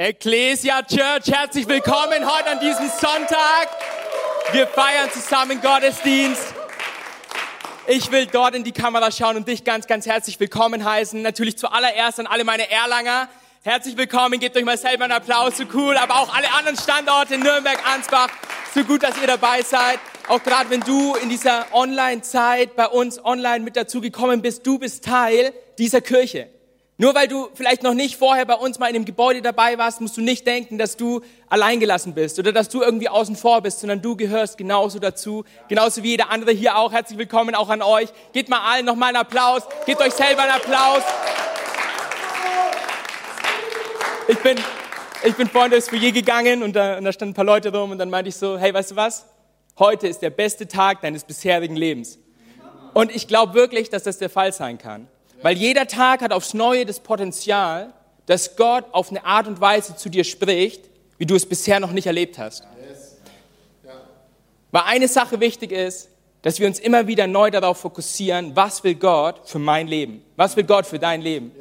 Ecclesia Church, herzlich willkommen heute an diesem Sonntag. Wir feiern zusammen Gottesdienst. Ich will dort in die Kamera schauen und dich ganz, ganz herzlich willkommen heißen. Natürlich zuallererst an alle meine Erlanger. Herzlich willkommen, gebt euch mal selber einen Applaus, so cool. Aber auch alle anderen Standorte, Nürnberg, Ansbach, so gut, dass ihr dabei seid. Auch gerade wenn du in dieser Online-Zeit bei uns online mit dazu gekommen bist, du bist Teil dieser Kirche. Nur weil du vielleicht noch nicht vorher bei uns mal in dem Gebäude dabei warst, musst du nicht denken, dass du alleingelassen bist oder dass du irgendwie außen vor bist, sondern du gehörst genauso dazu, genauso wie jeder andere hier auch. Herzlich willkommen auch an euch. Gebt mal allen nochmal einen Applaus, gebt euch selber einen Applaus. Ich bin, ich bin vorhin durchs Foyer gegangen und da, und da standen ein paar Leute rum und dann meinte ich so, hey, weißt du was? Heute ist der beste Tag deines bisherigen Lebens. Und ich glaube wirklich, dass das der Fall sein kann. Weil jeder Tag hat aufs Neue das Potenzial, dass Gott auf eine Art und Weise zu dir spricht, wie du es bisher noch nicht erlebt hast. Weil eine Sache wichtig ist, dass wir uns immer wieder neu darauf fokussieren, was will Gott für mein Leben? Was will Gott für dein Leben?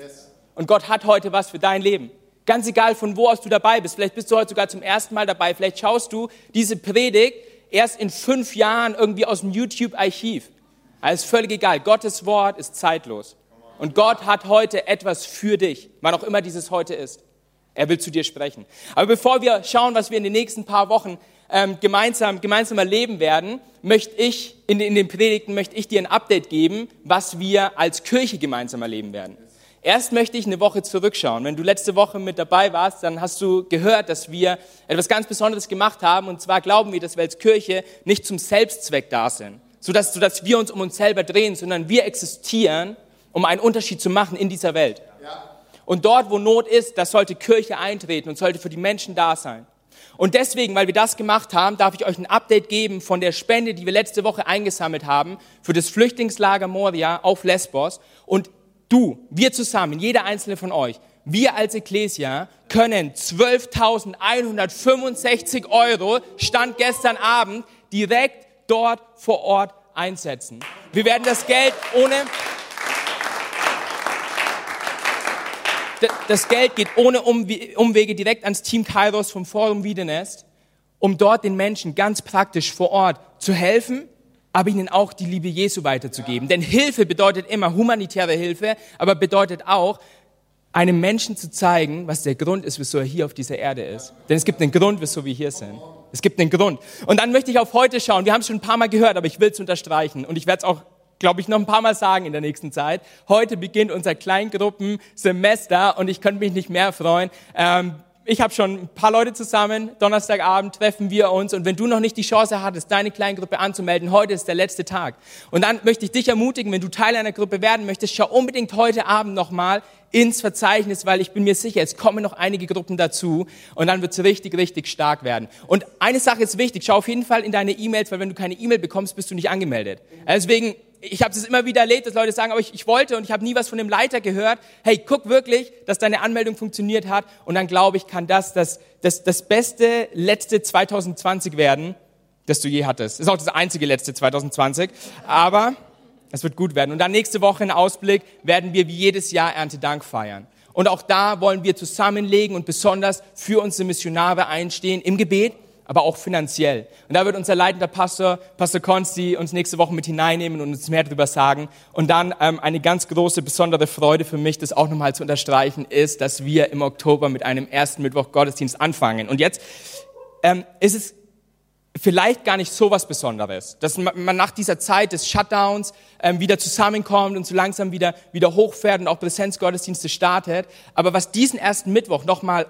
Und Gott hat heute was für dein Leben. Ganz egal, von wo aus du dabei bist. Vielleicht bist du heute sogar zum ersten Mal dabei. Vielleicht schaust du diese Predigt erst in fünf Jahren irgendwie aus dem YouTube-Archiv. Ist völlig egal. Gottes Wort ist zeitlos. Und Gott hat heute etwas für dich, wann auch immer dieses heute ist. Er will zu dir sprechen. Aber bevor wir schauen, was wir in den nächsten paar Wochen ähm, gemeinsam, gemeinsam erleben werden, möchte ich, in, in den Predigten möchte ich dir ein Update geben, was wir als Kirche gemeinsam erleben werden. Erst möchte ich eine Woche zurückschauen. Wenn du letzte Woche mit dabei warst, dann hast du gehört, dass wir etwas ganz Besonderes gemacht haben. Und zwar glauben wir, dass wir als Kirche nicht zum Selbstzweck da sind, sodass, sodass wir uns um uns selber drehen, sondern wir existieren, um einen Unterschied zu machen in dieser Welt. Und dort, wo Not ist, das sollte Kirche eintreten und sollte für die Menschen da sein. Und deswegen, weil wir das gemacht haben, darf ich euch ein Update geben von der Spende, die wir letzte Woche eingesammelt haben für das Flüchtlingslager Moria auf Lesbos. Und du, wir zusammen, jeder einzelne von euch, wir als Ecclesia können 12.165 Euro, stand gestern Abend, direkt dort vor Ort einsetzen. Wir werden das Geld ohne, das Geld geht ohne Umwege direkt ans Team Kairos vom Forum Wiedenest, um dort den Menschen ganz praktisch vor Ort zu helfen, aber ihnen auch die Liebe Jesu weiterzugeben. Denn Hilfe bedeutet immer humanitäre Hilfe, aber bedeutet auch, einem Menschen zu zeigen, was der Grund ist, wieso er hier auf dieser Erde ist. Denn es gibt einen Grund, wieso wir hier sind. Es gibt einen Grund. Und dann möchte ich auf heute schauen. Wir haben es schon ein paar Mal gehört, aber ich will es unterstreichen. Und ich werde es auch glaube ich, noch ein paar Mal sagen in der nächsten Zeit. Heute beginnt unser Kleingruppensemester und ich könnte mich nicht mehr freuen. Ähm, ich habe schon ein paar Leute zusammen. Donnerstagabend treffen wir uns. Und wenn du noch nicht die Chance hattest, deine Kleingruppe anzumelden, heute ist der letzte Tag. Und dann möchte ich dich ermutigen, wenn du Teil einer Gruppe werden möchtest, schau unbedingt heute Abend nochmal ins Verzeichnis, weil ich bin mir sicher, es kommen noch einige Gruppen dazu und dann wird es richtig, richtig stark werden. Und eine Sache ist wichtig, schau auf jeden Fall in deine E-Mails, weil wenn du keine E-Mail bekommst, bist du nicht angemeldet. Deswegen ich habe es immer wieder erlebt, dass Leute sagen, aber ich, ich wollte und ich habe nie was von dem Leiter gehört. Hey, guck wirklich, dass deine Anmeldung funktioniert hat und dann glaube ich, kann das das, das das beste letzte 2020 werden, das du je hattest. Ist auch das einzige letzte 2020, aber es wird gut werden. Und dann nächste Woche in Ausblick werden wir wie jedes Jahr Erntedank feiern. Und auch da wollen wir zusammenlegen und besonders für unsere Missionare einstehen im Gebet aber auch finanziell. Und da wird unser leitender Pastor, Pastor Konsti, uns nächste Woche mit hineinnehmen und uns mehr darüber sagen. Und dann ähm, eine ganz große, besondere Freude für mich, das auch nochmal zu unterstreichen, ist, dass wir im Oktober mit einem ersten Mittwoch Gottesdienst anfangen. Und jetzt ähm, ist es vielleicht gar nicht so was Besonderes, dass man nach dieser Zeit des Shutdowns ähm, wieder zusammenkommt und so langsam wieder, wieder hochfährt und auch Präsenzgottesdienste startet. Aber was diesen ersten Mittwoch nochmal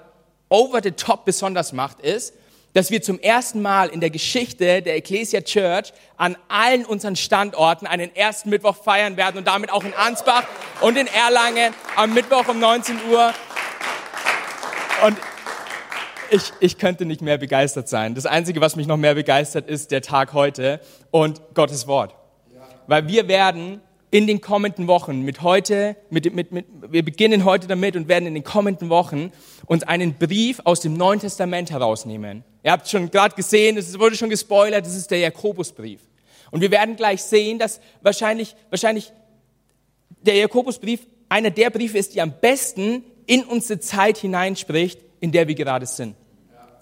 over the top besonders macht, ist, dass wir zum ersten Mal in der Geschichte der Ecclesia Church an allen unseren Standorten einen ersten Mittwoch feiern werden und damit auch in Ansbach und in Erlangen am Mittwoch um 19 Uhr. Und ich, ich könnte nicht mehr begeistert sein. Das Einzige, was mich noch mehr begeistert, ist der Tag heute und Gottes Wort. Weil wir werden in den kommenden Wochen, mit heute, mit, mit, mit, wir beginnen heute damit und werden in den kommenden Wochen uns einen Brief aus dem Neuen Testament herausnehmen. Ihr habt schon gerade gesehen, es wurde schon gespoilert, das ist der Jakobusbrief. Und wir werden gleich sehen, dass wahrscheinlich, wahrscheinlich der Jakobusbrief einer der Briefe ist, die am besten in unsere Zeit hineinspricht, in der wir gerade sind.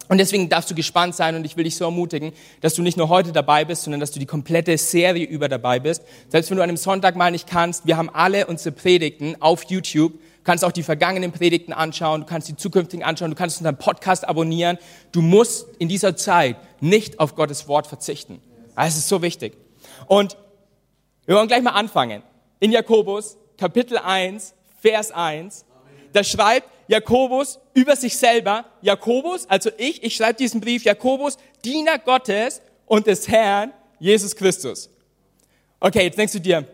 Und deswegen darfst du gespannt sein und ich will dich so ermutigen, dass du nicht nur heute dabei bist, sondern dass du die komplette Serie über dabei bist. Selbst wenn du an einem Sonntag mal nicht kannst, wir haben alle unsere Predigten auf YouTube. Du kannst auch die vergangenen Predigten anschauen, du kannst die zukünftigen anschauen, du kannst unseren Podcast abonnieren. Du musst in dieser Zeit nicht auf Gottes Wort verzichten. Das ist so wichtig. Und wir wollen gleich mal anfangen. In Jakobus, Kapitel 1, Vers 1, da schreibt Jakobus über sich selber, Jakobus, also ich, ich schreibe diesen Brief, Jakobus, Diener Gottes und des Herrn Jesus Christus. Okay, jetzt denkst du dir,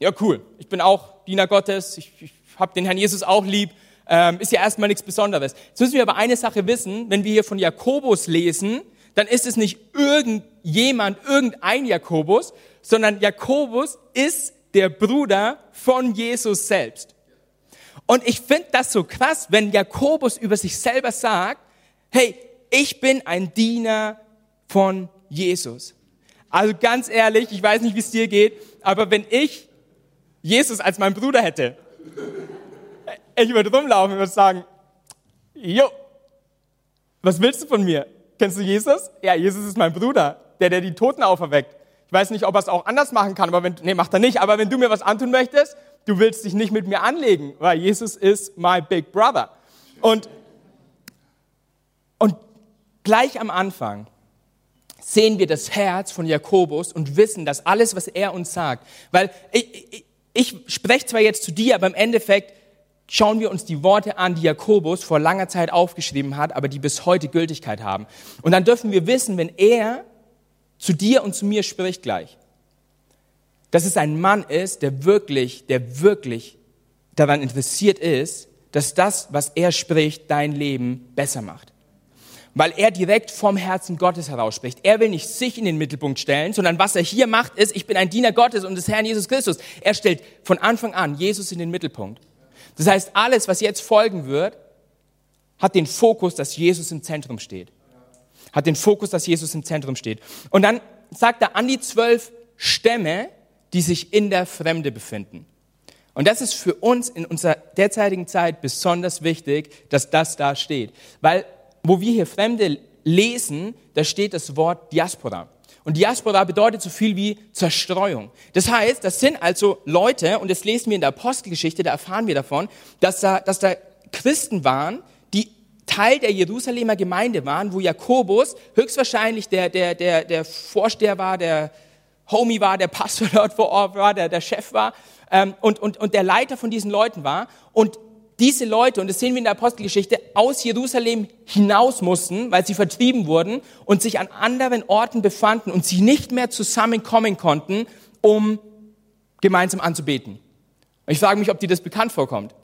ja cool, ich bin auch Diener Gottes, ich, ich habe den Herrn Jesus auch lieb, ähm, ist ja erstmal nichts Besonderes. Jetzt müssen wir aber eine Sache wissen, wenn wir hier von Jakobus lesen, dann ist es nicht irgendjemand, irgendein Jakobus, sondern Jakobus ist der Bruder von Jesus selbst. Und ich finde das so krass, wenn Jakobus über sich selber sagt, hey, ich bin ein Diener von Jesus. Also ganz ehrlich, ich weiß nicht, wie es dir geht, aber wenn ich Jesus als mein Bruder hätte, ich würde rumlaufen und sagen, jo, was willst du von mir? Kennst du Jesus? Ja, Jesus ist mein Bruder, der, der die Toten auferweckt. Ich weiß nicht, ob er es auch anders machen kann, aber wenn, nee, macht er nicht. Aber wenn du mir was antun möchtest, du willst dich nicht mit mir anlegen, weil Jesus ist my big brother. Und, und gleich am Anfang sehen wir das Herz von Jakobus und wissen, dass alles, was er uns sagt, weil ich, ich, ich spreche zwar jetzt zu dir, aber im Endeffekt schauen wir uns die Worte an, die Jakobus vor langer Zeit aufgeschrieben hat, aber die bis heute Gültigkeit haben. Und dann dürfen wir wissen, wenn er zu dir und zu mir spricht gleich, dass es ein Mann ist, der wirklich, der wirklich daran interessiert ist, dass das, was er spricht, dein Leben besser macht. Weil er direkt vom Herzen Gottes herausspricht. Er will nicht sich in den Mittelpunkt stellen, sondern was er hier macht, ist, ich bin ein Diener Gottes und des Herrn Jesus Christus. Er stellt von Anfang an Jesus in den Mittelpunkt. Das heißt, alles, was jetzt folgen wird, hat den Fokus, dass Jesus im Zentrum steht. Hat den Fokus, dass Jesus im Zentrum steht. Und dann sagt er an die zwölf Stämme, die sich in der Fremde befinden. Und das ist für uns in unserer derzeitigen Zeit besonders wichtig, dass das da steht. Weil, wo wir hier Fremde lesen, da steht das Wort Diaspora. Und Diaspora bedeutet so viel wie Zerstreuung. Das heißt, das sind also Leute, und das lesen wir in der Apostelgeschichte, da erfahren wir davon, dass da, dass da Christen waren, die Teil der Jerusalemer Gemeinde waren, wo Jakobus höchstwahrscheinlich der, der, der, der Vorsteher war, der, Homie war, der Pastor dort vor Ort war, der, der Chef war ähm, und, und, und der Leiter von diesen Leuten war. Und diese Leute, und das sehen wir in der Apostelgeschichte, aus Jerusalem hinaus mussten, weil sie vertrieben wurden und sich an anderen Orten befanden und sie nicht mehr zusammenkommen konnten, um gemeinsam anzubeten. Und ich frage mich, ob dir das bekannt vorkommt.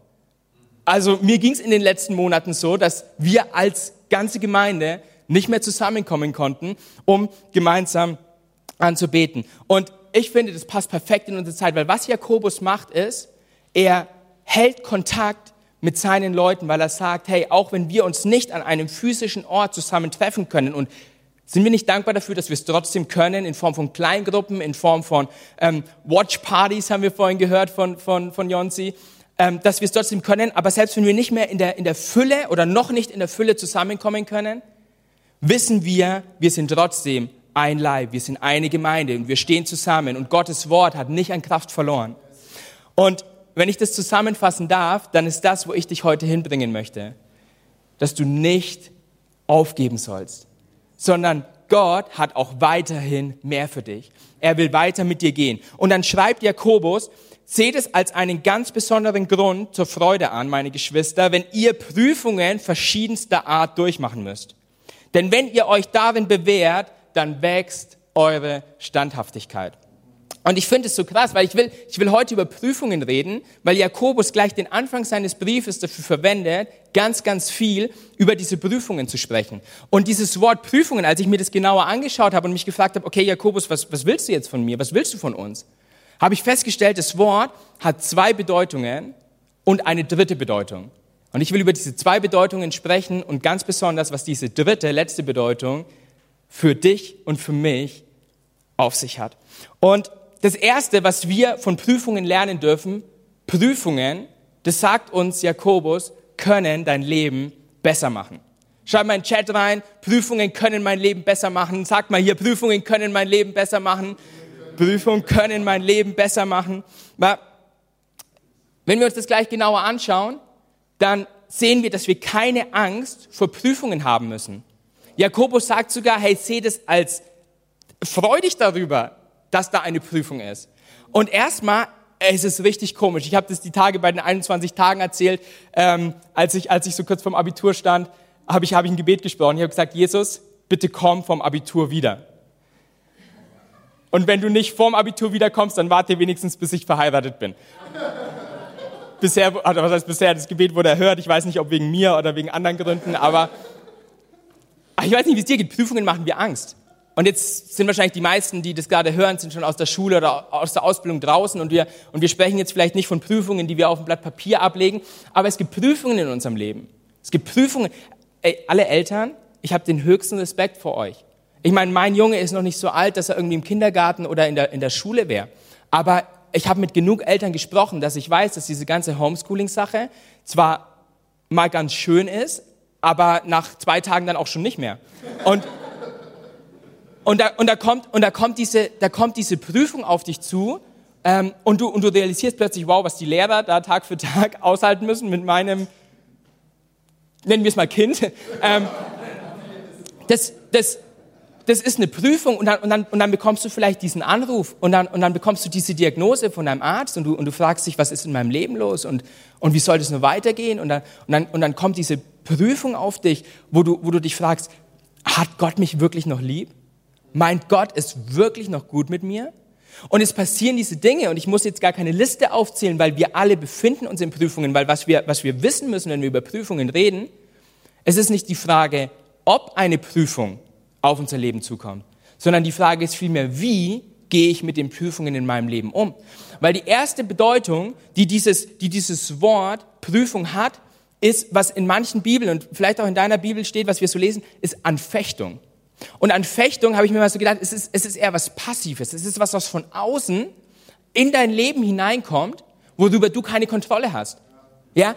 Also mir ging es in den letzten Monaten so, dass wir als ganze Gemeinde nicht mehr zusammenkommen konnten, um gemeinsam anzubeten. Und ich finde, das passt perfekt in unsere Zeit, weil was Jakobus macht ist, er hält Kontakt mit seinen Leuten, weil er sagt, hey, auch wenn wir uns nicht an einem physischen Ort zusammen treffen können und sind wir nicht dankbar dafür, dass wir es trotzdem können, in Form von Kleingruppen, in Form von ähm, Watch-Partys, haben wir vorhin gehört von, von, von Jonsi, ähm, dass wir es trotzdem können, aber selbst wenn wir nicht mehr in der, in der Fülle oder noch nicht in der Fülle zusammenkommen können, wissen wir, wir sind trotzdem ein Leib, wir sind eine Gemeinde und wir stehen zusammen und Gottes Wort hat nicht an Kraft verloren. Und wenn ich das zusammenfassen darf, dann ist das, wo ich dich heute hinbringen möchte, dass du nicht aufgeben sollst, sondern Gott hat auch weiterhin mehr für dich. Er will weiter mit dir gehen. Und dann schreibt Jakobus, seht es als einen ganz besonderen Grund zur Freude an, meine Geschwister, wenn ihr Prüfungen verschiedenster Art durchmachen müsst. Denn wenn ihr euch darin bewährt, dann wächst eure Standhaftigkeit. Und ich finde es so krass, weil ich will, ich will heute über Prüfungen reden, weil Jakobus gleich den Anfang seines Briefes dafür verwendet, ganz, ganz viel über diese Prüfungen zu sprechen. Und dieses Wort Prüfungen, als ich mir das genauer angeschaut habe und mich gefragt habe, okay, Jakobus, was, was willst du jetzt von mir? Was willst du von uns? Habe ich festgestellt, das Wort hat zwei Bedeutungen und eine dritte Bedeutung. Und ich will über diese zwei Bedeutungen sprechen und ganz besonders, was diese dritte, letzte Bedeutung für dich und für mich auf sich hat. Und das Erste, was wir von Prüfungen lernen dürfen, Prüfungen, das sagt uns Jakobus, können dein Leben besser machen. Schreib mal in den Chat rein, Prüfungen können mein Leben besser machen. Sag mal hier, Prüfungen können mein Leben besser machen. Prüfungen können mein Leben besser machen. Wenn wir uns das gleich genauer anschauen, dann sehen wir, dass wir keine Angst vor Prüfungen haben müssen. Jakobus sagt sogar, hey, seht es als freudig darüber, dass da eine Prüfung ist. Und erstmal, es ist richtig komisch. Ich habe das die Tage bei den 21 Tagen erzählt, ähm, als, ich, als ich so kurz vorm Abitur stand, habe ich, hab ich ein Gebet gesprochen. Ich habe gesagt, Jesus, bitte komm vom Abitur wieder. Und wenn du nicht vorm Abitur wiederkommst, dann warte wenigstens, bis ich verheiratet bin. bisher, oder was heißt bisher, das Gebet wurde erhört. Ich weiß nicht, ob wegen mir oder wegen anderen Gründen, aber ich weiß nicht, wie es dir geht. Prüfungen machen wir Angst. Und jetzt sind wahrscheinlich die meisten, die das gerade hören, sind schon aus der Schule oder aus der Ausbildung draußen und wir, und wir sprechen jetzt vielleicht nicht von Prüfungen, die wir auf dem Blatt Papier ablegen, aber es gibt Prüfungen in unserem Leben. Es gibt Prüfungen. Ey, alle Eltern, ich habe den höchsten Respekt vor euch. Ich meine, mein Junge ist noch nicht so alt, dass er irgendwie im Kindergarten oder in der, in der Schule wäre. Aber ich habe mit genug Eltern gesprochen, dass ich weiß, dass diese ganze Homeschooling-Sache zwar mal ganz schön ist, aber nach zwei Tagen dann auch schon nicht mehr. Und, und, da, und, da, kommt, und da, kommt diese, da kommt diese Prüfung auf dich zu ähm, und, du, und du realisierst plötzlich, wow, was die Lehrer da Tag für Tag aushalten müssen mit meinem, nennen wir es mal Kind. Ähm, das, das, das ist eine Prüfung und dann, und, dann, und dann bekommst du vielleicht diesen Anruf und dann, und dann bekommst du diese Diagnose von deinem Arzt und du, und du fragst dich, was ist in meinem Leben los und, und wie soll das nur weitergehen und dann, und, dann, und dann kommt diese Prüfung auf dich, wo du, wo du dich fragst, hat Gott mich wirklich noch lieb? Meint Gott es wirklich noch gut mit mir? Und es passieren diese Dinge und ich muss jetzt gar keine Liste aufzählen, weil wir alle befinden uns in Prüfungen, weil was wir, was wir wissen müssen, wenn wir über Prüfungen reden, es ist nicht die Frage, ob eine Prüfung auf unser Leben zukommt, sondern die Frage ist vielmehr, wie gehe ich mit den Prüfungen in meinem Leben um? Weil die erste Bedeutung, die dieses, die dieses Wort Prüfung hat, ist, was in manchen Bibeln und vielleicht auch in deiner Bibel steht, was wir so lesen, ist Anfechtung. Und Anfechtung, habe ich mir mal so gedacht, es ist, es ist eher was Passives. Es ist was, was von außen in dein Leben hineinkommt, worüber du keine Kontrolle hast. Ja?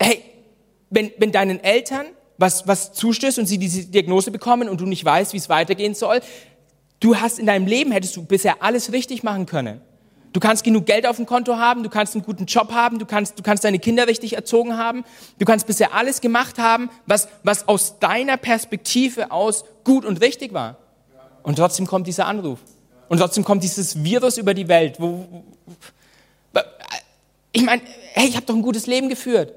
Hey, wenn, wenn deinen Eltern was, was zustößt und sie diese Diagnose bekommen und du nicht weißt, wie es weitergehen soll. Du hast in deinem Leben, hättest du bisher alles richtig machen können. Du kannst genug Geld auf dem Konto haben, du kannst einen guten Job haben, du kannst, du kannst deine Kinder richtig erzogen haben, du kannst bisher alles gemacht haben, was, was aus deiner Perspektive aus gut und richtig war. Und trotzdem kommt dieser Anruf. Und trotzdem kommt dieses Virus über die Welt. Wo, ich meine, hey, ich habe doch ein gutes Leben geführt.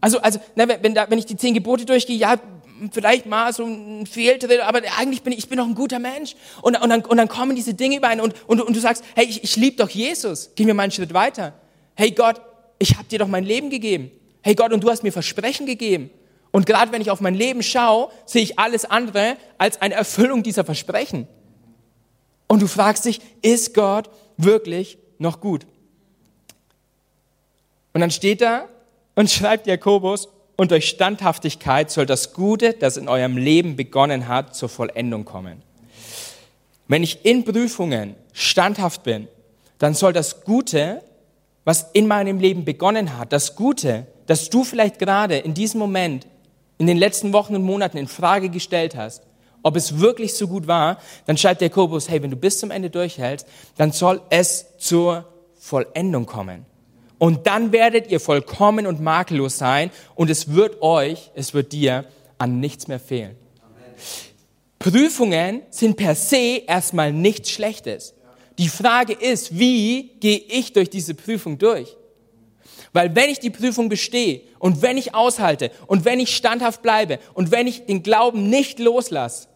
Also, also na, wenn, da, wenn ich die zehn Gebote durchgehe, ja, vielleicht mal so ein Fehltritt, aber eigentlich bin ich, ich bin doch ein guter Mensch. Und, und, dann, und dann kommen diese Dinge über einen und, und, und du sagst, hey, ich, ich liebe doch Jesus. Gehen wir mal einen Schritt weiter. Hey Gott, ich habe dir doch mein Leben gegeben. Hey Gott, und du hast mir Versprechen gegeben. Und gerade wenn ich auf mein Leben schaue, sehe ich alles andere als eine Erfüllung dieser Versprechen. Und du fragst dich, ist Gott wirklich noch gut? Und dann steht da, und schreibt Jakobus, und durch Standhaftigkeit soll das Gute, das in eurem Leben begonnen hat, zur Vollendung kommen. Wenn ich in Prüfungen standhaft bin, dann soll das Gute, was in meinem Leben begonnen hat, das Gute, das du vielleicht gerade in diesem Moment, in den letzten Wochen und Monaten in Frage gestellt hast, ob es wirklich so gut war, dann schreibt Jakobus, hey, wenn du bis zum Ende durchhältst, dann soll es zur Vollendung kommen. Und dann werdet ihr vollkommen und makellos sein und es wird euch, es wird dir an nichts mehr fehlen. Amen. Prüfungen sind per se erstmal nichts Schlechtes. Die Frage ist, wie gehe ich durch diese Prüfung durch? Weil wenn ich die Prüfung bestehe und wenn ich aushalte und wenn ich standhaft bleibe und wenn ich den Glauben nicht loslasse,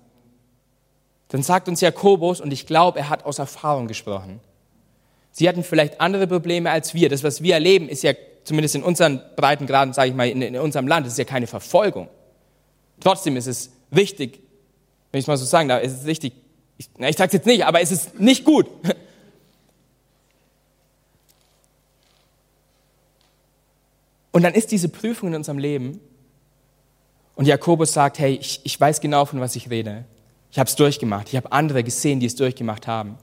dann sagt uns Jakobus, und ich glaube, er hat aus Erfahrung gesprochen, Sie hatten vielleicht andere Probleme als wir. Das, was wir erleben, ist ja zumindest in unseren Breitengraden, sage ich mal, in, in, unserem Land, ist ja keine Verfolgung. Trotzdem ist es wichtig, wenn ich es mal so sagen darf, ist es wichtig, ich, na, ich sage es jetzt nicht, aber es ist nicht gut. Und dann ist diese Prüfung in unserem Leben und Jakobus sagt, hey, ich, ich weiß genau, von was ich rede. Ich habe es durchgemacht. Ich habe andere gesehen, die es durchgemacht haben.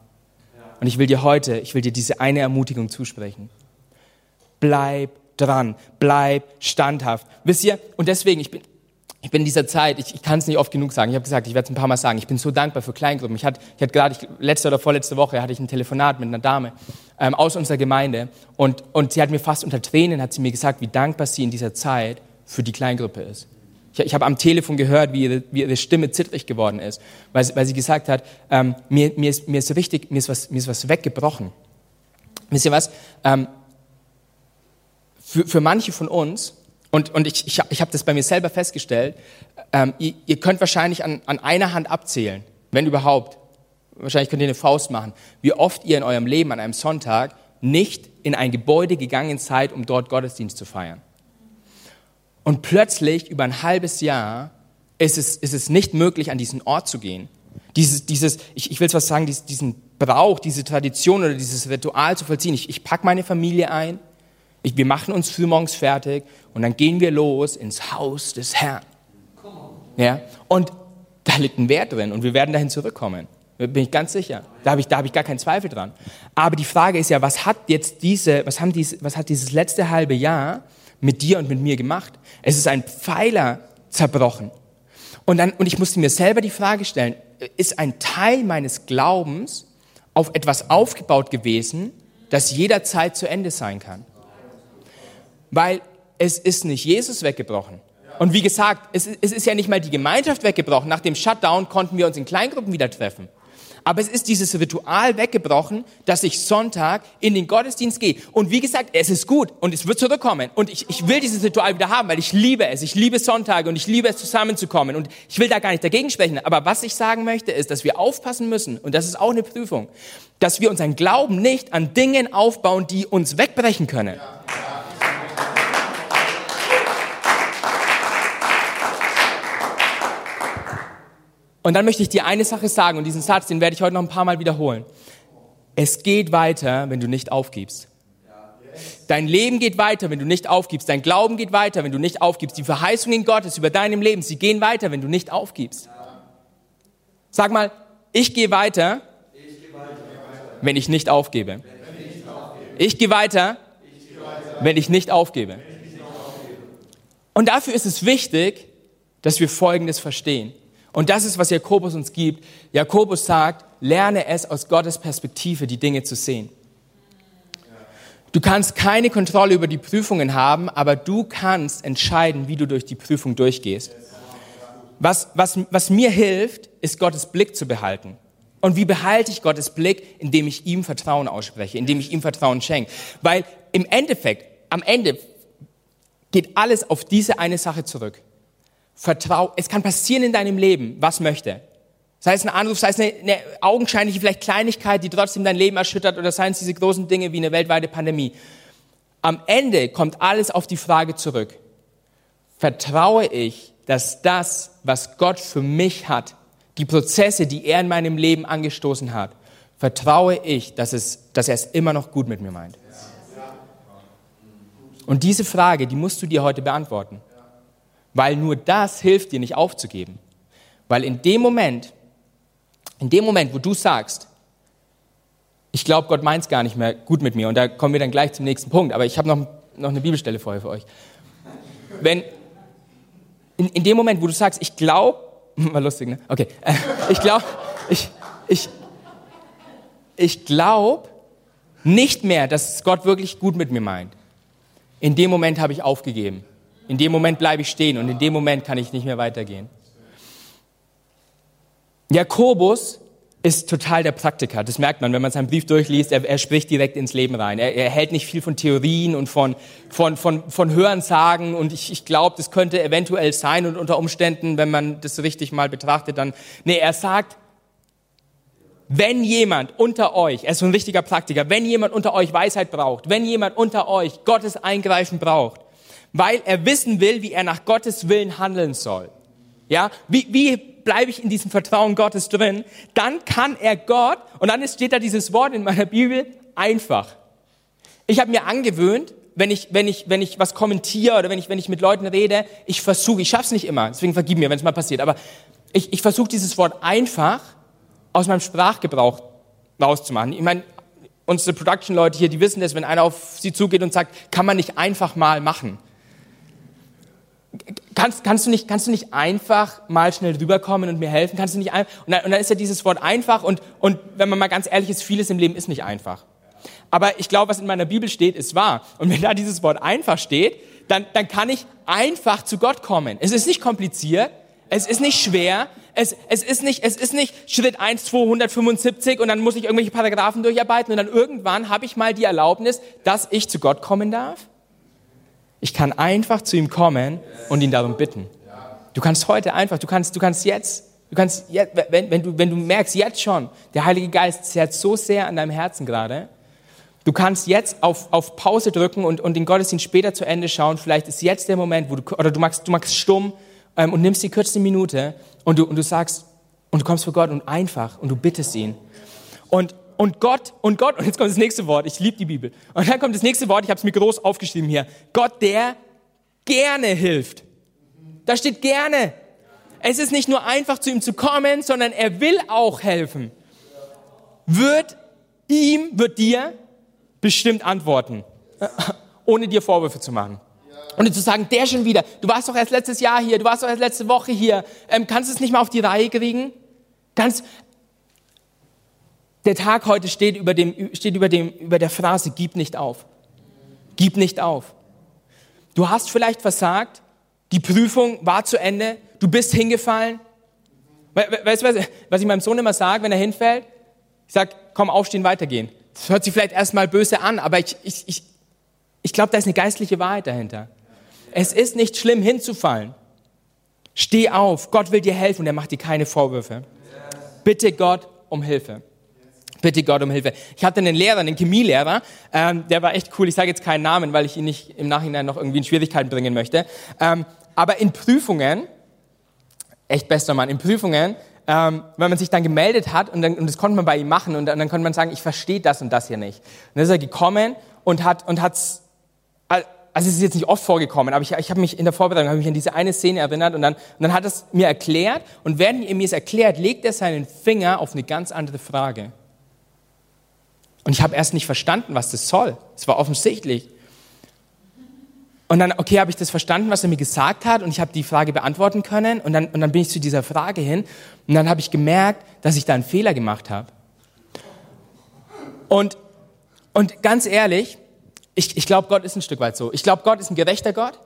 Und ich will dir heute, ich will dir diese eine Ermutigung zusprechen. Bleib dran, bleib standhaft. Wisst ihr, und deswegen, ich bin, ich bin in dieser Zeit, ich, ich kann es nicht oft genug sagen, ich habe gesagt, ich werde es ein paar Mal sagen, ich bin so dankbar für Kleingruppen. Ich hatte, ich hatte gerade, letzte oder vorletzte Woche hatte ich ein Telefonat mit einer Dame ähm, aus unserer Gemeinde und, und sie hat mir fast unter Tränen, hat sie mir gesagt, wie dankbar sie in dieser Zeit für die Kleingruppe ist. Ich, ich habe am Telefon gehört, wie ihre, wie ihre Stimme zittrig geworden ist, weil, weil sie gesagt hat, ähm, mir, mir, ist, mir ist richtig, mir ist was, mir ist was weggebrochen. Wisst ihr was? Ähm, für, für manche von uns, und, und ich, ich, ich habe das bei mir selber festgestellt, ähm, ihr, ihr könnt wahrscheinlich an, an einer Hand abzählen, wenn überhaupt, wahrscheinlich könnt ihr eine Faust machen, wie oft ihr in eurem Leben an einem Sonntag nicht in ein Gebäude gegangen seid, um dort Gottesdienst zu feiern. Und plötzlich, über ein halbes Jahr, ist es, ist es nicht möglich, an diesen Ort zu gehen. Dieses, dieses ich, ich will was sagen, diesen Brauch, diese Tradition oder dieses Ritual zu vollziehen. Ich, ich packe meine Familie ein, ich, wir machen uns frühmorgens fertig und dann gehen wir los ins Haus des Herrn. Ja? Und da liegt ein Wert drin und wir werden dahin zurückkommen. Bin ich ganz sicher. Da habe ich, da habe ich gar keinen Zweifel dran. Aber die Frage ist ja, was hat jetzt diese, was haben diese, was hat dieses letzte halbe Jahr mit dir und mit mir gemacht? Es ist ein Pfeiler zerbrochen. Und dann, und ich musste mir selber die Frage stellen, ist ein Teil meines Glaubens auf etwas aufgebaut gewesen, das jederzeit zu Ende sein kann? Weil es ist nicht Jesus weggebrochen. Und wie gesagt, es, es ist ja nicht mal die Gemeinschaft weggebrochen. Nach dem Shutdown konnten wir uns in Kleingruppen wieder treffen. Aber es ist dieses Ritual weggebrochen, dass ich Sonntag in den Gottesdienst gehe. Und wie gesagt, es ist gut und es wird zurückkommen. Und ich, ich will dieses Ritual wieder haben, weil ich liebe es. Ich liebe Sonntage und ich liebe es, zusammenzukommen. Und ich will da gar nicht dagegen sprechen. Aber was ich sagen möchte, ist, dass wir aufpassen müssen, und das ist auch eine Prüfung, dass wir unseren Glauben nicht an Dingen aufbauen, die uns wegbrechen können. Ja. Und dann möchte ich dir eine Sache sagen, und diesen Satz, den werde ich heute noch ein paar Mal wiederholen. Es geht weiter, wenn du nicht aufgibst. Dein Leben geht weiter, wenn du nicht aufgibst. Dein Glauben geht weiter, wenn du nicht aufgibst. Die Verheißungen Gottes über deinem Leben, sie gehen weiter, wenn du nicht aufgibst. Sag mal, ich gehe weiter, wenn ich nicht aufgebe. Ich gehe weiter, wenn ich nicht aufgebe. Und dafür ist es wichtig, dass wir Folgendes verstehen. Und das ist, was Jakobus uns gibt. Jakobus sagt, lerne es aus Gottes Perspektive, die Dinge zu sehen. Du kannst keine Kontrolle über die Prüfungen haben, aber du kannst entscheiden, wie du durch die Prüfung durchgehst. Was, was, was mir hilft, ist Gottes Blick zu behalten. Und wie behalte ich Gottes Blick? Indem ich ihm Vertrauen ausspreche, indem ich ihm Vertrauen schenke. Weil im Endeffekt, am Ende geht alles auf diese eine Sache zurück. Vertrau, es kann passieren in deinem Leben, was möchte. Sei es ein Anruf, sei es eine, eine augenscheinliche vielleicht Kleinigkeit, die trotzdem dein Leben erschüttert, oder seien es diese großen Dinge wie eine weltweite Pandemie. Am Ende kommt alles auf die Frage zurück. Vertraue ich, dass das, was Gott für mich hat, die Prozesse, die er in meinem Leben angestoßen hat, vertraue ich, dass, es, dass er es immer noch gut mit mir meint? Und diese Frage, die musst du dir heute beantworten. Weil nur das hilft dir nicht aufzugeben. Weil in dem Moment, in dem Moment, wo du sagst, ich glaube, Gott meint es gar nicht mehr gut mit mir, und da kommen wir dann gleich zum nächsten Punkt, aber ich habe noch, noch eine Bibelstelle vorher für euch. Wenn, in, in dem Moment, wo du sagst, ich glaube, war lustig, ne? Okay, ich glaube, ich, ich, ich glaube nicht mehr, dass Gott wirklich gut mit mir meint. In dem Moment habe ich aufgegeben. In dem Moment bleibe ich stehen und in dem Moment kann ich nicht mehr weitergehen. Jakobus ist total der Praktiker. Das merkt man, wenn man seinen Brief durchliest. Er, er spricht direkt ins Leben rein. Er, er, hält nicht viel von Theorien und von, von, von, von Hörensagen. Und ich, ich glaube, das könnte eventuell sein und unter Umständen, wenn man das richtig mal betrachtet, dann, nee, er sagt, wenn jemand unter euch, er ist so ein richtiger Praktiker, wenn jemand unter euch Weisheit braucht, wenn jemand unter euch Gottes Eingreifen braucht, weil er wissen will, wie er nach Gottes Willen handeln soll. Ja, wie, wie bleibe ich in diesem Vertrauen Gottes drin? Dann kann er Gott, und dann steht da dieses Wort in meiner Bibel, einfach. Ich habe mir angewöhnt, wenn ich, wenn ich, wenn ich was kommentiere oder wenn ich, wenn ich mit Leuten rede, ich versuche, ich schaff's nicht immer, deswegen vergib mir, wenn es mal passiert, aber ich, ich versuche dieses Wort einfach aus meinem Sprachgebrauch rauszumachen. Ich meine, unsere Production-Leute hier, die wissen das, wenn einer auf sie zugeht und sagt, kann man nicht einfach mal machen. Kannst, kannst, du nicht, kannst du nicht einfach mal schnell rüberkommen und mir helfen? Kannst du nicht einfach? Und dann, und dann ist ja dieses Wort einfach und, und wenn man mal ganz ehrlich ist, vieles im Leben ist nicht einfach. Aber ich glaube, was in meiner Bibel steht, ist wahr. Und wenn da dieses Wort einfach steht, dann, dann kann ich einfach zu Gott kommen. Es ist nicht kompliziert, es ist nicht schwer, es, es, ist nicht, es ist nicht Schritt 1, 275 und dann muss ich irgendwelche Paragraphen durcharbeiten und dann irgendwann habe ich mal die Erlaubnis, dass ich zu Gott kommen darf. Ich kann einfach zu ihm kommen und ihn darum bitten. Du kannst heute einfach, du kannst, du kannst jetzt, du kannst, jetzt, wenn, wenn, du, wenn du merkst, jetzt schon, der Heilige Geist zerrt so sehr an deinem Herzen gerade, du kannst jetzt auf, auf Pause drücken und, und den Gottesdienst später zu Ende schauen. Vielleicht ist jetzt der Moment, wo du, oder du machst, du machst stumm ähm, und nimmst die kürzeste Minute und du, und du sagst, und du kommst vor Gott und einfach und du bittest ihn. Und, und Gott, und Gott, und jetzt kommt das nächste Wort, ich liebe die Bibel. Und dann kommt das nächste Wort, ich habe es mir groß aufgeschrieben hier. Gott, der gerne hilft. Da steht gerne. Es ist nicht nur einfach zu ihm zu kommen, sondern er will auch helfen. Wird ihm, wird dir bestimmt antworten, ohne dir Vorwürfe zu machen. Und zu sagen, der schon wieder, du warst doch erst letztes Jahr hier, du warst doch erst letzte Woche hier, ähm, kannst du es nicht mal auf die Reihe kriegen? Ganz, der Tag heute steht über, dem, steht über, dem, über der Phrase, gib nicht auf. Gib nicht auf. Du hast vielleicht versagt, die Prüfung war zu Ende, du bist hingefallen. Weißt du, was ich meinem Sohn immer sage, wenn er hinfällt? Ich sage, komm, aufstehen, weitergehen. Das hört sich vielleicht erstmal böse an, aber ich, ich, ich, ich glaube, da ist eine geistliche Wahrheit dahinter. Es ist nicht schlimm, hinzufallen. Steh auf, Gott will dir helfen und er macht dir keine Vorwürfe. Bitte Gott um Hilfe. Bitte Gott um Hilfe. Ich hatte einen Lehrer, einen Chemielehrer, ähm, der war echt cool. Ich sage jetzt keinen Namen, weil ich ihn nicht im Nachhinein noch irgendwie in Schwierigkeiten bringen möchte. Ähm, aber in Prüfungen, echt bester Mann, in Prüfungen, ähm, wenn man sich dann gemeldet hat und, dann, und das konnte man bei ihm machen und dann, dann konnte man sagen, ich verstehe das und das hier nicht. Und dann ist er gekommen und hat und hat's also es ist jetzt nicht oft vorgekommen, aber ich, ich habe mich in der Vorbereitung habe mich an diese eine Szene erinnert und dann, und dann hat er es mir erklärt und während er mir es erklärt, legt er seinen Finger auf eine ganz andere Frage. Und ich habe erst nicht verstanden, was das soll. Es war offensichtlich. Und dann, okay, habe ich das verstanden, was er mir gesagt hat und ich habe die Frage beantworten können und dann, und dann bin ich zu dieser Frage hin und dann habe ich gemerkt, dass ich da einen Fehler gemacht habe. Und, und ganz ehrlich, ich, ich glaube, Gott ist ein Stück weit so. Ich glaube, Gott ist ein gerechter Gott.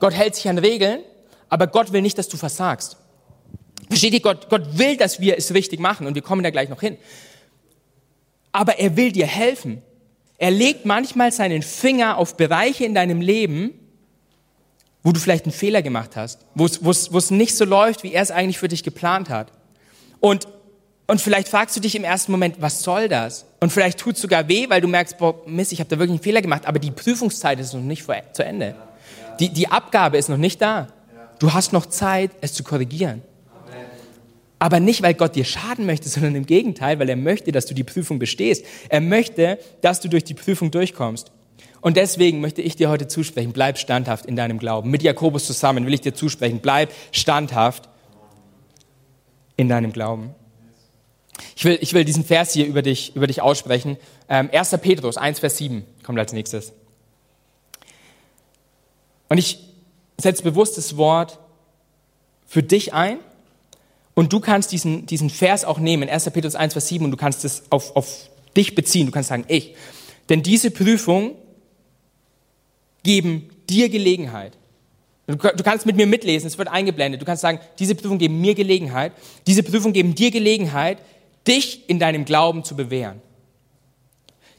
Gott hält sich an Regeln, aber Gott will nicht, dass du versagst. Versteht ihr? Gott, Gott will, dass wir es richtig machen und wir kommen da gleich noch hin aber er will dir helfen. Er legt manchmal seinen Finger auf Bereiche in deinem Leben, wo du vielleicht einen Fehler gemacht hast, wo es, nicht so läuft, wie er es eigentlich für dich geplant hat. Und, und vielleicht fragst du dich im ersten Moment, was soll das? Und vielleicht tut es sogar weh, weil du merkst, boah, Mist, ich habe da wirklich einen Fehler gemacht, aber die Prüfungszeit ist noch nicht vor, zu Ende. Die, die Abgabe ist noch nicht da. Du hast noch Zeit, es zu korrigieren. Aber nicht, weil Gott dir schaden möchte, sondern im Gegenteil, weil er möchte, dass du die Prüfung bestehst. Er möchte, dass du durch die Prüfung durchkommst. Und deswegen möchte ich dir heute zusprechen, bleib standhaft in deinem Glauben. Mit Jakobus zusammen will ich dir zusprechen, bleib standhaft in deinem Glauben. Ich will, ich will diesen Vers hier über dich, über dich aussprechen. Ähm, 1. Petrus 1, Vers 7 kommt als nächstes. Und ich setze bewusst das Wort für dich ein und du kannst diesen, diesen Vers auch nehmen, 1. Petrus 1, Vers 7, und du kannst es auf, auf dich beziehen. Du kannst sagen, ich. Denn diese Prüfung geben dir Gelegenheit. Du kannst mit mir mitlesen, es wird eingeblendet. Du kannst sagen, diese Prüfung geben mir Gelegenheit. Diese Prüfung geben dir Gelegenheit, dich in deinem Glauben zu bewähren.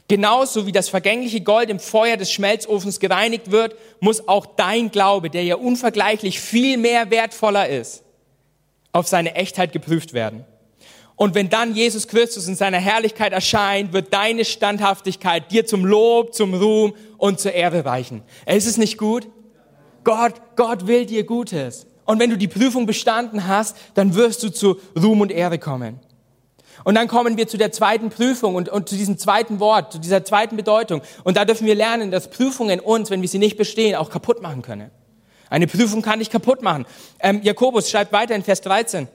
Genauso wie das vergängliche Gold im Feuer des Schmelzofens gereinigt wird, muss auch dein Glaube, der ja unvergleichlich viel mehr wertvoller ist, auf seine Echtheit geprüft werden. Und wenn dann Jesus Christus in seiner Herrlichkeit erscheint, wird deine Standhaftigkeit dir zum Lob, zum Ruhm und zur Ehre reichen. Ist es nicht gut? Gott, Gott will dir Gutes. Und wenn du die Prüfung bestanden hast, dann wirst du zu Ruhm und Ehre kommen. Und dann kommen wir zu der zweiten Prüfung und, und zu diesem zweiten Wort, zu dieser zweiten Bedeutung. Und da dürfen wir lernen, dass Prüfungen uns, wenn wir sie nicht bestehen, auch kaputt machen können. Eine Prüfung kann dich kaputt machen. Ähm, Jakobus schreibt weiter in Vers 13.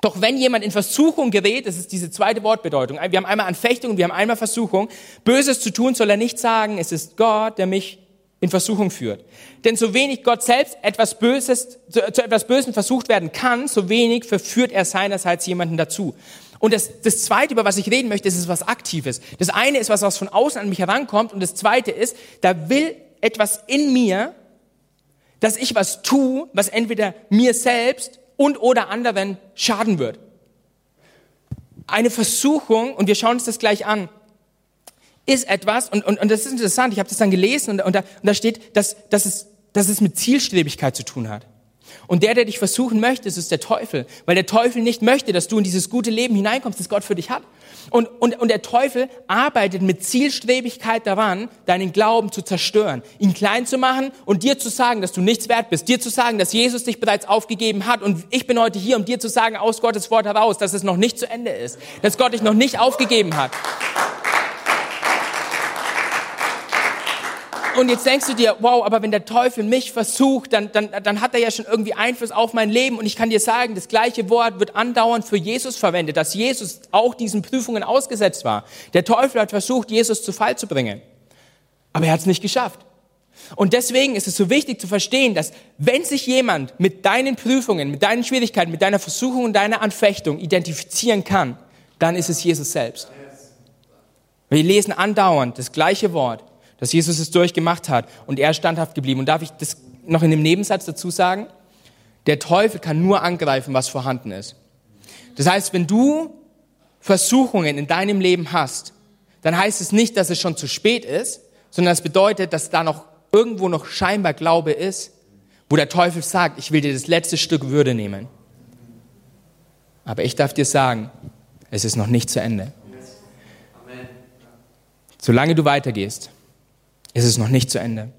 Doch wenn jemand in Versuchung gerät, das ist diese zweite Wortbedeutung, wir haben einmal Anfechtung wir haben einmal Versuchung, Böses zu tun, soll er nicht sagen, es ist Gott, der mich in Versuchung führt. Denn so wenig Gott selbst etwas Böses, zu, zu etwas Bösen versucht werden kann, so wenig verführt er seinerseits jemanden dazu. Und das, das Zweite, über was ich reden möchte, ist, ist was Aktives. Das eine ist was, was von außen an mich herankommt und das Zweite ist, da will etwas in mir, dass ich was tue, was entweder mir selbst und oder anderen schaden wird. Eine Versuchung, und wir schauen uns das gleich an, ist etwas, und, und, und das ist interessant, ich habe das dann gelesen und, und, da, und da steht, dass, dass, es, dass es mit Zielstrebigkeit zu tun hat. Und der, der dich versuchen möchte, ist der Teufel, weil der Teufel nicht möchte, dass du in dieses gute Leben hineinkommst, das Gott für dich hat. Und, und, und der Teufel arbeitet mit Zielstrebigkeit daran, deinen Glauben zu zerstören, ihn klein zu machen und dir zu sagen, dass du nichts wert bist, dir zu sagen, dass Jesus dich bereits aufgegeben hat. Und ich bin heute hier, um dir zu sagen, aus Gottes Wort heraus, dass es noch nicht zu Ende ist, dass Gott dich noch nicht aufgegeben hat. Und jetzt denkst du dir, wow, aber wenn der Teufel mich versucht, dann, dann, dann hat er ja schon irgendwie Einfluss auf mein Leben. Und ich kann dir sagen, das gleiche Wort wird andauernd für Jesus verwendet, dass Jesus auch diesen Prüfungen ausgesetzt war. Der Teufel hat versucht, Jesus zu Fall zu bringen. Aber er hat es nicht geschafft. Und deswegen ist es so wichtig zu verstehen, dass wenn sich jemand mit deinen Prüfungen, mit deinen Schwierigkeiten, mit deiner Versuchung und deiner Anfechtung identifizieren kann, dann ist es Jesus selbst. Wir lesen andauernd das gleiche Wort dass Jesus es durchgemacht hat und er ist standhaft geblieben. Und darf ich das noch in dem Nebensatz dazu sagen? Der Teufel kann nur angreifen, was vorhanden ist. Das heißt, wenn du Versuchungen in deinem Leben hast, dann heißt es nicht, dass es schon zu spät ist, sondern es bedeutet, dass da noch irgendwo noch scheinbar Glaube ist, wo der Teufel sagt, ich will dir das letzte Stück Würde nehmen. Aber ich darf dir sagen, es ist noch nicht zu Ende. Solange du weitergehst, ist es noch nicht zu Ende.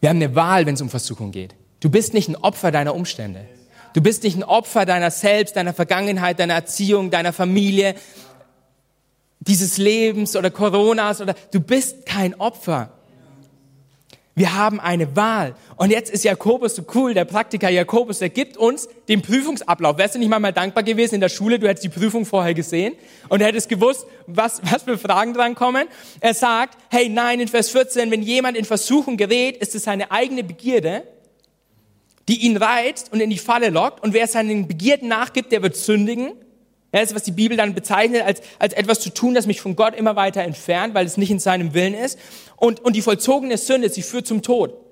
Wir haben eine Wahl, wenn es um Versuchung geht. Du bist nicht ein Opfer deiner Umstände. Du bist nicht ein Opfer deiner selbst, deiner Vergangenheit, deiner Erziehung, deiner Familie, dieses Lebens oder Coronas oder du bist kein Opfer. Wir haben eine Wahl. Und jetzt ist Jakobus so cool, der Praktiker Jakobus, der gibt uns den Prüfungsablauf. Wärst du nicht mal, mal dankbar gewesen in der Schule, du hättest die Prüfung vorher gesehen und hättest gewusst, was, was für Fragen dran kommen. Er sagt, hey, nein, in Vers 14, wenn jemand in Versuchung gerät, ist es seine eigene Begierde, die ihn reizt und in die Falle lockt. Und wer seinen Begierden nachgibt, der wird sündigen. Das ist, was die Bibel dann bezeichnet, als, als etwas zu tun, das mich von Gott immer weiter entfernt, weil es nicht in seinem Willen ist. Und, und die vollzogene Sünde, sie führt zum Tod.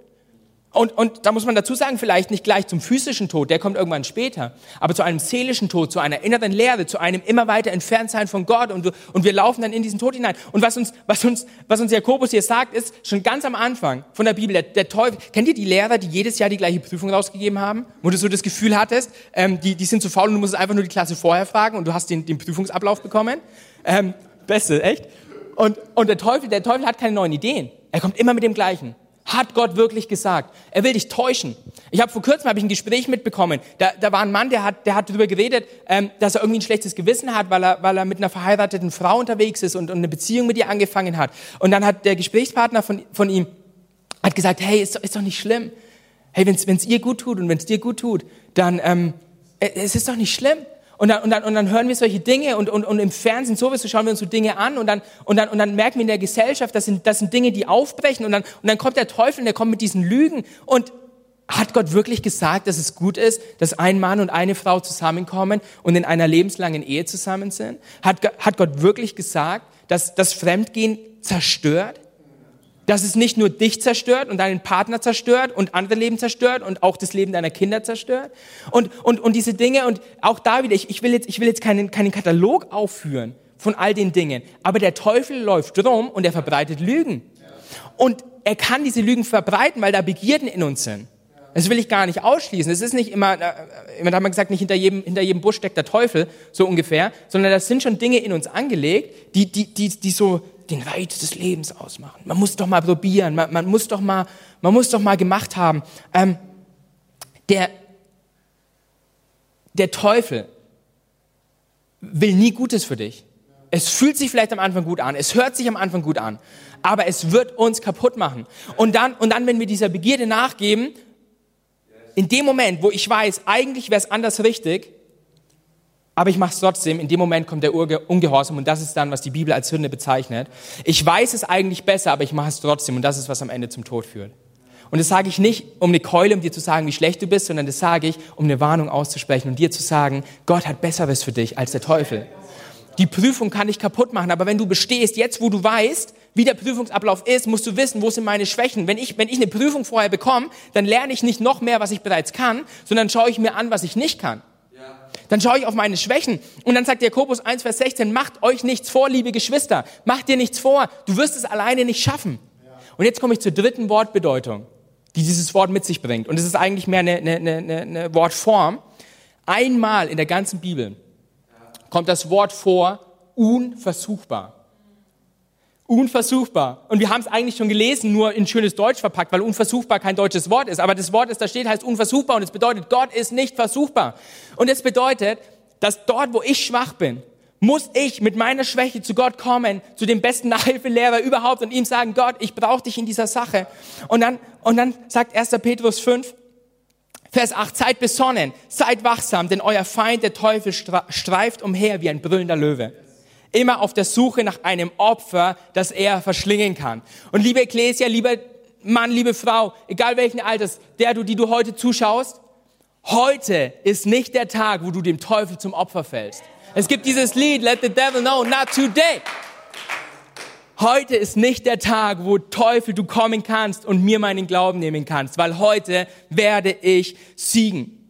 Und, und da muss man dazu sagen, vielleicht nicht gleich zum physischen Tod, der kommt irgendwann später, aber zu einem seelischen Tod, zu einer inneren Leere, zu einem immer weiter entfernt sein von Gott und, und wir laufen dann in diesen Tod hinein. Und was uns, was uns, was uns Jakobus hier sagt, ist schon ganz am Anfang von der Bibel, der, der Teufel, kennt ihr die Lehrer, die jedes Jahr die gleiche Prüfung rausgegeben haben, wo du so das Gefühl hattest, ähm, die, die sind zu faul und du musst einfach nur die Klasse vorher fragen und du hast den, den Prüfungsablauf bekommen? Ähm, beste, echt? Und, und der Teufel, der Teufel hat keine neuen Ideen. Er kommt immer mit dem Gleichen. Hat Gott wirklich gesagt? Er will dich täuschen. Ich habe vor kurzem hab ich ein Gespräch mitbekommen. Da, da war ein Mann, der hat, der hat darüber geredet, ähm, dass er irgendwie ein schlechtes Gewissen hat, weil er, weil er mit einer verheirateten Frau unterwegs ist und, und eine Beziehung mit ihr angefangen hat. Und dann hat der Gesprächspartner von, von ihm hat gesagt, hey, ist, ist doch nicht schlimm. Hey, wenn es ihr gut tut und wenn es dir gut tut, dann ähm, es ist doch nicht schlimm. Und dann, und, dann, und dann hören wir solche Dinge und, und, und im Fernsehen sowieso schauen wir uns so Dinge an und dann, und dann, und dann merken wir in der Gesellschaft, das sind, das sind Dinge, die aufbrechen und dann, und dann kommt der Teufel und der kommt mit diesen Lügen und hat Gott wirklich gesagt, dass es gut ist, dass ein Mann und eine Frau zusammenkommen und in einer lebenslangen Ehe zusammen sind? Hat, hat Gott wirklich gesagt, dass das Fremdgehen zerstört? Dass es nicht nur dich zerstört und deinen Partner zerstört und andere Leben zerstört und auch das Leben deiner Kinder zerstört. Und, und, und diese Dinge und auch da wieder, ich, ich will jetzt, ich will jetzt keinen, keinen Katalog aufführen von all den Dingen, aber der Teufel läuft rum und er verbreitet Lügen. Und er kann diese Lügen verbreiten, weil da Begierden in uns sind. Das will ich gar nicht ausschließen. Es ist nicht immer, äh, da haben wir gesagt, nicht hinter jedem, hinter jedem Busch steckt der Teufel, so ungefähr, sondern das sind schon Dinge in uns angelegt, die, die, die, die so, den Reiz des Lebens ausmachen. Man muss doch mal probieren, man, man muss doch mal, man muss doch mal gemacht haben. Ähm, der, der Teufel will nie Gutes für dich. Es fühlt sich vielleicht am Anfang gut an, es hört sich am Anfang gut an, aber es wird uns kaputt machen. Und dann, und dann wenn wir dieser Begierde nachgeben, in dem Moment, wo ich weiß, eigentlich wäre es anders richtig, aber ich mache es trotzdem, in dem Moment kommt der Ungehorsam und das ist dann, was die Bibel als Sünde bezeichnet. Ich weiß es eigentlich besser, aber ich mache es trotzdem und das ist, was am Ende zum Tod führt. Und das sage ich nicht, um eine Keule, um dir zu sagen, wie schlecht du bist, sondern das sage ich, um eine Warnung auszusprechen und dir zu sagen, Gott hat Besseres für dich als der Teufel. Die Prüfung kann dich kaputt machen, aber wenn du bestehst, jetzt wo du weißt, wie der Prüfungsablauf ist, musst du wissen, wo sind meine Schwächen. Wenn ich, wenn ich eine Prüfung vorher bekomme, dann lerne ich nicht noch mehr, was ich bereits kann, sondern schaue ich mir an, was ich nicht kann. Dann schaue ich auf meine Schwächen. Und dann sagt Jakobus 1, Vers 16, macht euch nichts vor, liebe Geschwister. Macht dir nichts vor. Du wirst es alleine nicht schaffen. Und jetzt komme ich zur dritten Wortbedeutung, die dieses Wort mit sich bringt. Und es ist eigentlich mehr eine, eine, eine, eine Wortform. Einmal in der ganzen Bibel kommt das Wort vor, unversuchbar. Unversuchbar. Und wir haben es eigentlich schon gelesen, nur in schönes Deutsch verpackt, weil unversuchbar kein deutsches Wort ist. Aber das Wort, das da steht, heißt unversuchbar und es bedeutet, Gott ist nicht versuchbar. Und es bedeutet, dass dort, wo ich schwach bin, muss ich mit meiner Schwäche zu Gott kommen, zu dem besten Nachhilfelehrer überhaupt und ihm sagen, Gott, ich brauche dich in dieser Sache. Und dann, und dann sagt 1. Petrus 5, Vers 8, seid besonnen, seid wachsam, denn euer Feind, der Teufel, streift umher wie ein brüllender Löwe. Immer auf der Suche nach einem Opfer, das er verschlingen kann. Und liebe Ecclesia, lieber Mann, liebe Frau, egal welchen Alters, der du, die du heute zuschaust, heute ist nicht der Tag, wo du dem Teufel zum Opfer fällst. Es gibt dieses Lied, Let the Devil Know, not today. Heute ist nicht der Tag, wo Teufel du kommen kannst und mir meinen Glauben nehmen kannst, weil heute werde ich siegen.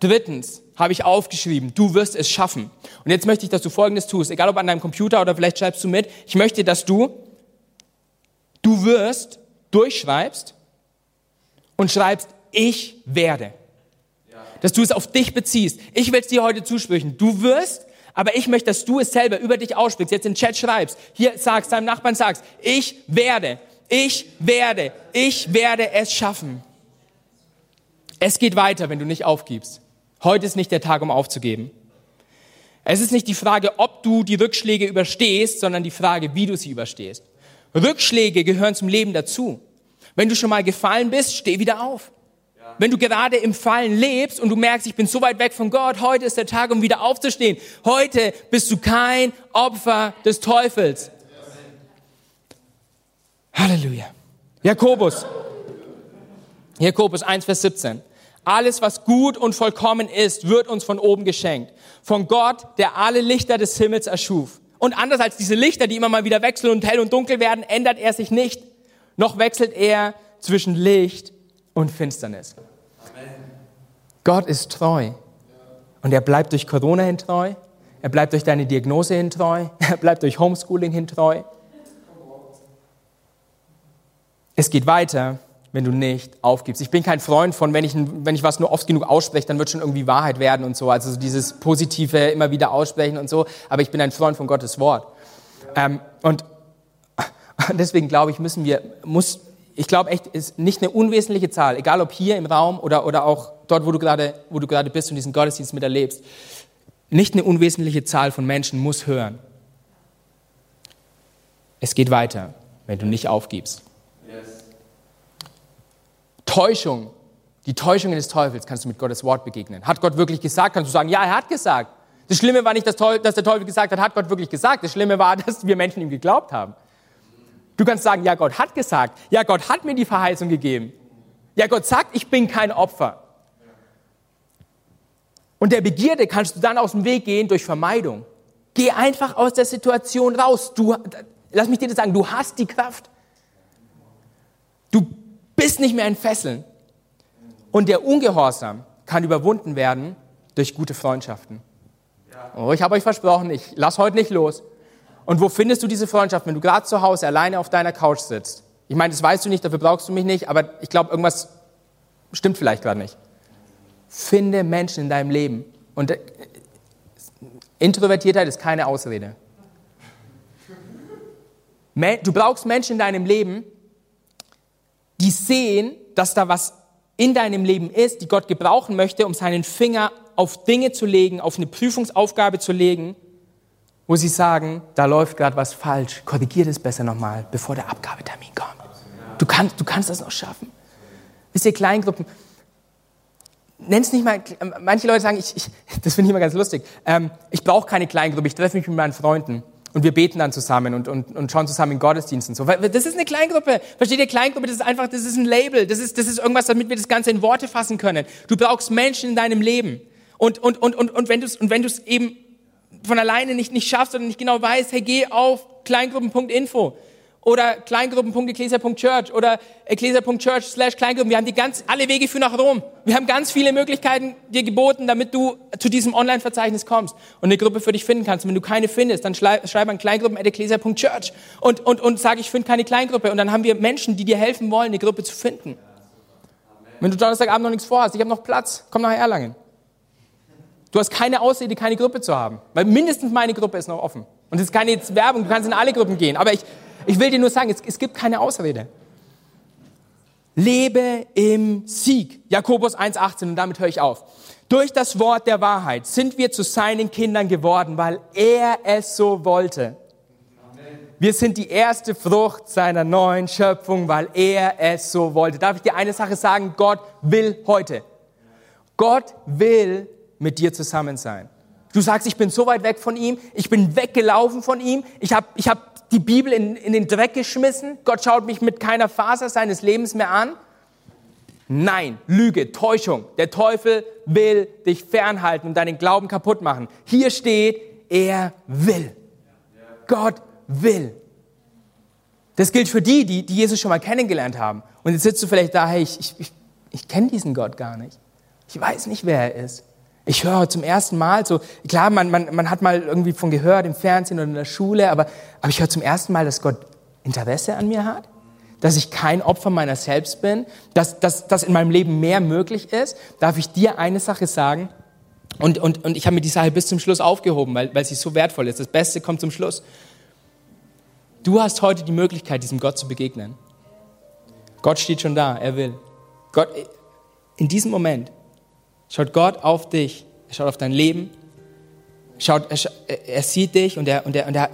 Drittens habe ich aufgeschrieben, du wirst es schaffen. Und jetzt möchte ich, dass du Folgendes tust, egal ob an deinem Computer oder vielleicht schreibst du mit. Ich möchte, dass du, du wirst, durchschreibst und schreibst, ich werde. Dass du es auf dich beziehst. Ich will es dir heute zusprechen. Du wirst aber ich möchte, dass du es selber über dich aussprichst, jetzt den Chat schreibst, hier sagst, deinem Nachbarn sagst, ich werde, ich werde, ich werde es schaffen. Es geht weiter, wenn du nicht aufgibst. Heute ist nicht der Tag, um aufzugeben. Es ist nicht die Frage, ob du die Rückschläge überstehst, sondern die Frage, wie du sie überstehst. Rückschläge gehören zum Leben dazu. Wenn du schon mal gefallen bist, steh wieder auf. Wenn du gerade im Fallen lebst und du merkst, ich bin so weit weg von Gott, heute ist der Tag, um wieder aufzustehen. Heute bist du kein Opfer des Teufels. Halleluja. Jakobus. Jakobus 1, Vers 17. Alles, was gut und vollkommen ist, wird uns von oben geschenkt. Von Gott, der alle Lichter des Himmels erschuf. Und anders als diese Lichter, die immer mal wieder wechseln und hell und dunkel werden, ändert er sich nicht. Noch wechselt er zwischen Licht und Finsternis. Amen. Gott ist treu. Und er bleibt durch Corona hin treu. Er bleibt durch deine Diagnose hin treu. Er bleibt durch Homeschooling hin treu. Es geht weiter, wenn du nicht aufgibst. Ich bin kein Freund von, wenn ich, wenn ich was nur oft genug ausspreche, dann wird schon irgendwie Wahrheit werden und so. Also dieses Positive immer wieder aussprechen und so. Aber ich bin ein Freund von Gottes Wort. Ähm, und deswegen glaube ich, müssen wir, muss, ich glaube echt, ist nicht eine unwesentliche Zahl, egal ob hier im Raum oder, oder auch dort, wo du gerade, wo du gerade bist und diesen Gottesdienst miterlebst. Nicht eine unwesentliche Zahl von Menschen muss hören. Es geht weiter, wenn du nicht aufgibst. Täuschung, die Täuschungen des Teufels kannst du mit Gottes Wort begegnen. Hat Gott wirklich gesagt? Kannst du sagen, ja, er hat gesagt. Das Schlimme war nicht, dass der Teufel gesagt hat, hat Gott wirklich gesagt. Das Schlimme war, dass wir Menschen ihm geglaubt haben. Du kannst sagen, ja, Gott hat gesagt. Ja, Gott hat mir die Verheißung gegeben. Ja, Gott sagt, ich bin kein Opfer. Und der Begierde kannst du dann aus dem Weg gehen durch Vermeidung. Geh einfach aus der Situation raus. Du, lass mich dir das sagen, du hast die Kraft. Du bist nicht mehr in Fesseln. Und der Ungehorsam kann überwunden werden durch gute Freundschaften. Oh, ich habe euch versprochen, ich lass heute nicht los. Und wo findest du diese Freundschaft, wenn du gerade zu Hause alleine auf deiner Couch sitzt? Ich meine, das weißt du nicht, dafür brauchst du mich nicht, aber ich glaube, irgendwas stimmt vielleicht gerade nicht. Finde Menschen in deinem Leben. Und äh, Introvertiertheit ist keine Ausrede. Du brauchst Menschen in deinem Leben, die sehen, dass da was in deinem Leben ist, die Gott gebrauchen möchte, um seinen Finger auf Dinge zu legen, auf eine Prüfungsaufgabe zu legen wo sie sagen, da läuft gerade was falsch, korrigier das besser nochmal, bevor der Abgabetermin kommt. Du kannst, du kannst das noch schaffen. Wisst ihr, Kleingruppen, nenn's nicht mal, manche Leute sagen, ich, ich das finde ich immer ganz lustig, ähm, ich brauche keine Kleingruppe, ich treffe mich mit meinen Freunden und wir beten dann zusammen und, und, und schauen zusammen in Gottesdiensten. So. Das ist eine Kleingruppe. Versteht ihr? Kleingruppe, das ist einfach, das ist ein Label. Das ist, das ist irgendwas, damit wir das Ganze in Worte fassen können. Du brauchst Menschen in deinem Leben. Und, und, und, und, und wenn du es und wenn du's eben von alleine nicht, nicht schaffst oder nicht genau weißt, hey, geh auf kleingruppen.info oder kleingruppen.ecclesia.church oder ecclesia.church slash Kleingruppen. Wir haben die ganz, alle Wege führen nach Rom. Wir haben ganz viele Möglichkeiten dir geboten, damit du zu diesem Online-Verzeichnis kommst und eine Gruppe für dich finden kannst. Und wenn du keine findest, dann schreib, an kleingruppen.ecclesia.church und, und, und sag, ich finde keine Kleingruppe. Und dann haben wir Menschen, die dir helfen wollen, eine Gruppe zu finden. Wenn du Donnerstagabend noch nichts vorhast, ich habe noch Platz, komm nach Erlangen. Du hast keine Ausrede, keine Gruppe zu haben, weil mindestens meine Gruppe ist noch offen. Und es ist keine Werbung, du kannst in alle Gruppen gehen. Aber ich, ich will dir nur sagen, es, es gibt keine Ausrede. Lebe im Sieg. Jakobus 1,18 und damit höre ich auf. Durch das Wort der Wahrheit sind wir zu seinen Kindern geworden, weil er es so wollte. Wir sind die erste Frucht seiner neuen Schöpfung, weil er es so wollte. Darf ich dir eine Sache sagen? Gott will heute. Gott will mit dir zusammen sein. Du sagst, ich bin so weit weg von ihm, ich bin weggelaufen von ihm, ich habe ich hab die Bibel in, in den Dreck geschmissen, Gott schaut mich mit keiner Faser seines Lebens mehr an. Nein, Lüge, Täuschung. Der Teufel will dich fernhalten und deinen Glauben kaputt machen. Hier steht, er will. Gott will. Das gilt für die, die, die Jesus schon mal kennengelernt haben. Und jetzt sitzt du vielleicht da, hey, ich, ich, ich, ich kenne diesen Gott gar nicht. Ich weiß nicht, wer er ist. Ich höre zum ersten Mal so, klar, man, man, man hat mal irgendwie von gehört im Fernsehen oder in der Schule, aber, aber ich höre zum ersten Mal, dass Gott Interesse an mir hat, dass ich kein Opfer meiner selbst bin, dass, dass, dass in meinem Leben mehr möglich ist. Darf ich dir eine Sache sagen? Und, und, und ich habe mir die Sache bis zum Schluss aufgehoben, weil, weil sie so wertvoll ist. Das Beste kommt zum Schluss. Du hast heute die Möglichkeit, diesem Gott zu begegnen. Gott steht schon da, er will. Gott, in diesem Moment schaut Gott auf dich, er schaut auf dein Leben, schaut, er, er sieht dich und er, und, er, und er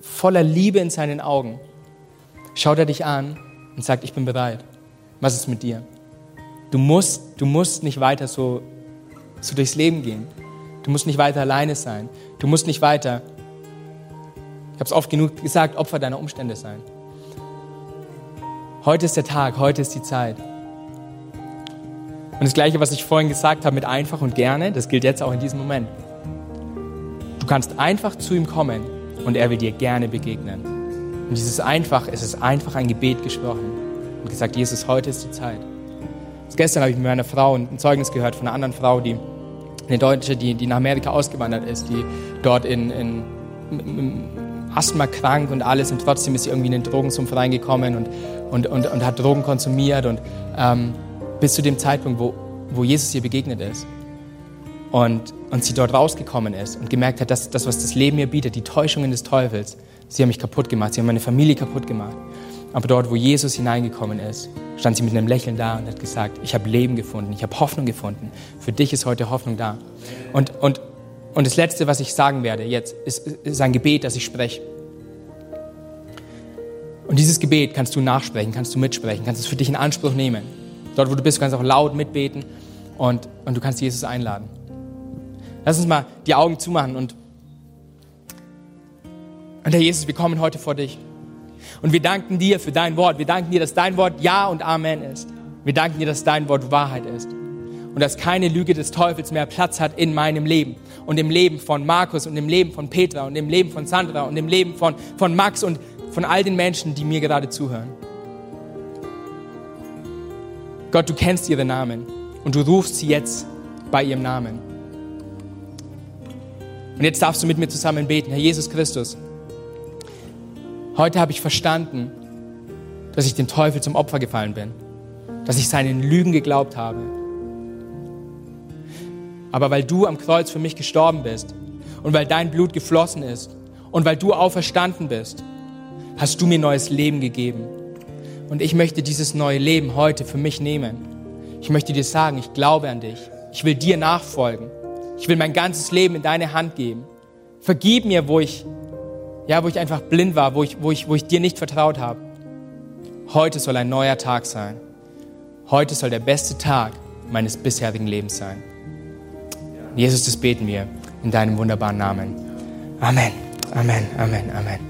voller Liebe in seinen Augen schaut er dich an und sagt, ich bin bereit. Was ist mit dir? Du musst, du musst nicht weiter so, so durchs Leben gehen. Du musst nicht weiter alleine sein. Du musst nicht weiter, ich habe es oft genug gesagt, Opfer deiner Umstände sein. Heute ist der Tag, heute ist die Zeit. Und das Gleiche, was ich vorhin gesagt habe mit einfach und gerne, das gilt jetzt auch in diesem Moment. Du kannst einfach zu ihm kommen und er will dir gerne begegnen. Und dieses einfach, es ist einfach ein Gebet gesprochen und gesagt, Jesus, heute ist die Zeit. Jetzt gestern habe ich mit meiner Frau ein Zeugnis gehört von einer anderen Frau, die eine Deutsche, die, die nach Amerika ausgewandert ist, die dort in, in, in Asthma krank und alles und trotzdem ist sie irgendwie in den Drogensumpf reingekommen und, und, und, und hat Drogen konsumiert und ähm, bis zu dem Zeitpunkt, wo, wo Jesus ihr begegnet ist und, und sie dort rausgekommen ist und gemerkt hat, dass das, was das Leben ihr bietet, die Täuschungen des Teufels, sie haben mich kaputt gemacht, sie haben meine Familie kaputt gemacht. Aber dort, wo Jesus hineingekommen ist, stand sie mit einem Lächeln da und hat gesagt, ich habe Leben gefunden, ich habe Hoffnung gefunden. Für dich ist heute Hoffnung da. Und, und, und das Letzte, was ich sagen werde jetzt, ist, ist ein Gebet, das ich spreche. Und dieses Gebet kannst du nachsprechen, kannst du mitsprechen, kannst es für dich in Anspruch nehmen. Dort, wo du bist, kannst du auch laut mitbeten und, und du kannst Jesus einladen. Lass uns mal die Augen zumachen und, und Herr Jesus, wir kommen heute vor dich. Und wir danken dir für dein Wort. Wir danken dir, dass dein Wort Ja und Amen ist. Wir danken dir, dass dein Wort Wahrheit ist. Und dass keine Lüge des Teufels mehr Platz hat in meinem Leben und im Leben von Markus und im Leben von Petra und im Leben von Sandra und im Leben von, von Max und von all den Menschen, die mir gerade zuhören. Gott, du kennst ihre Namen und du rufst sie jetzt bei ihrem Namen. Und jetzt darfst du mit mir zusammen beten, Herr Jesus Christus. Heute habe ich verstanden, dass ich dem Teufel zum Opfer gefallen bin, dass ich seinen Lügen geglaubt habe. Aber weil du am Kreuz für mich gestorben bist und weil dein Blut geflossen ist und weil du auferstanden bist, hast du mir neues Leben gegeben. Und ich möchte dieses neue Leben heute für mich nehmen. Ich möchte dir sagen, ich glaube an dich. Ich will dir nachfolgen. Ich will mein ganzes Leben in deine Hand geben. Vergib mir, wo ich, ja, wo ich einfach blind war, wo ich, wo ich, wo ich dir nicht vertraut habe. Heute soll ein neuer Tag sein. Heute soll der beste Tag meines bisherigen Lebens sein. Jesus, das beten wir in deinem wunderbaren Namen. Amen, Amen, Amen, Amen.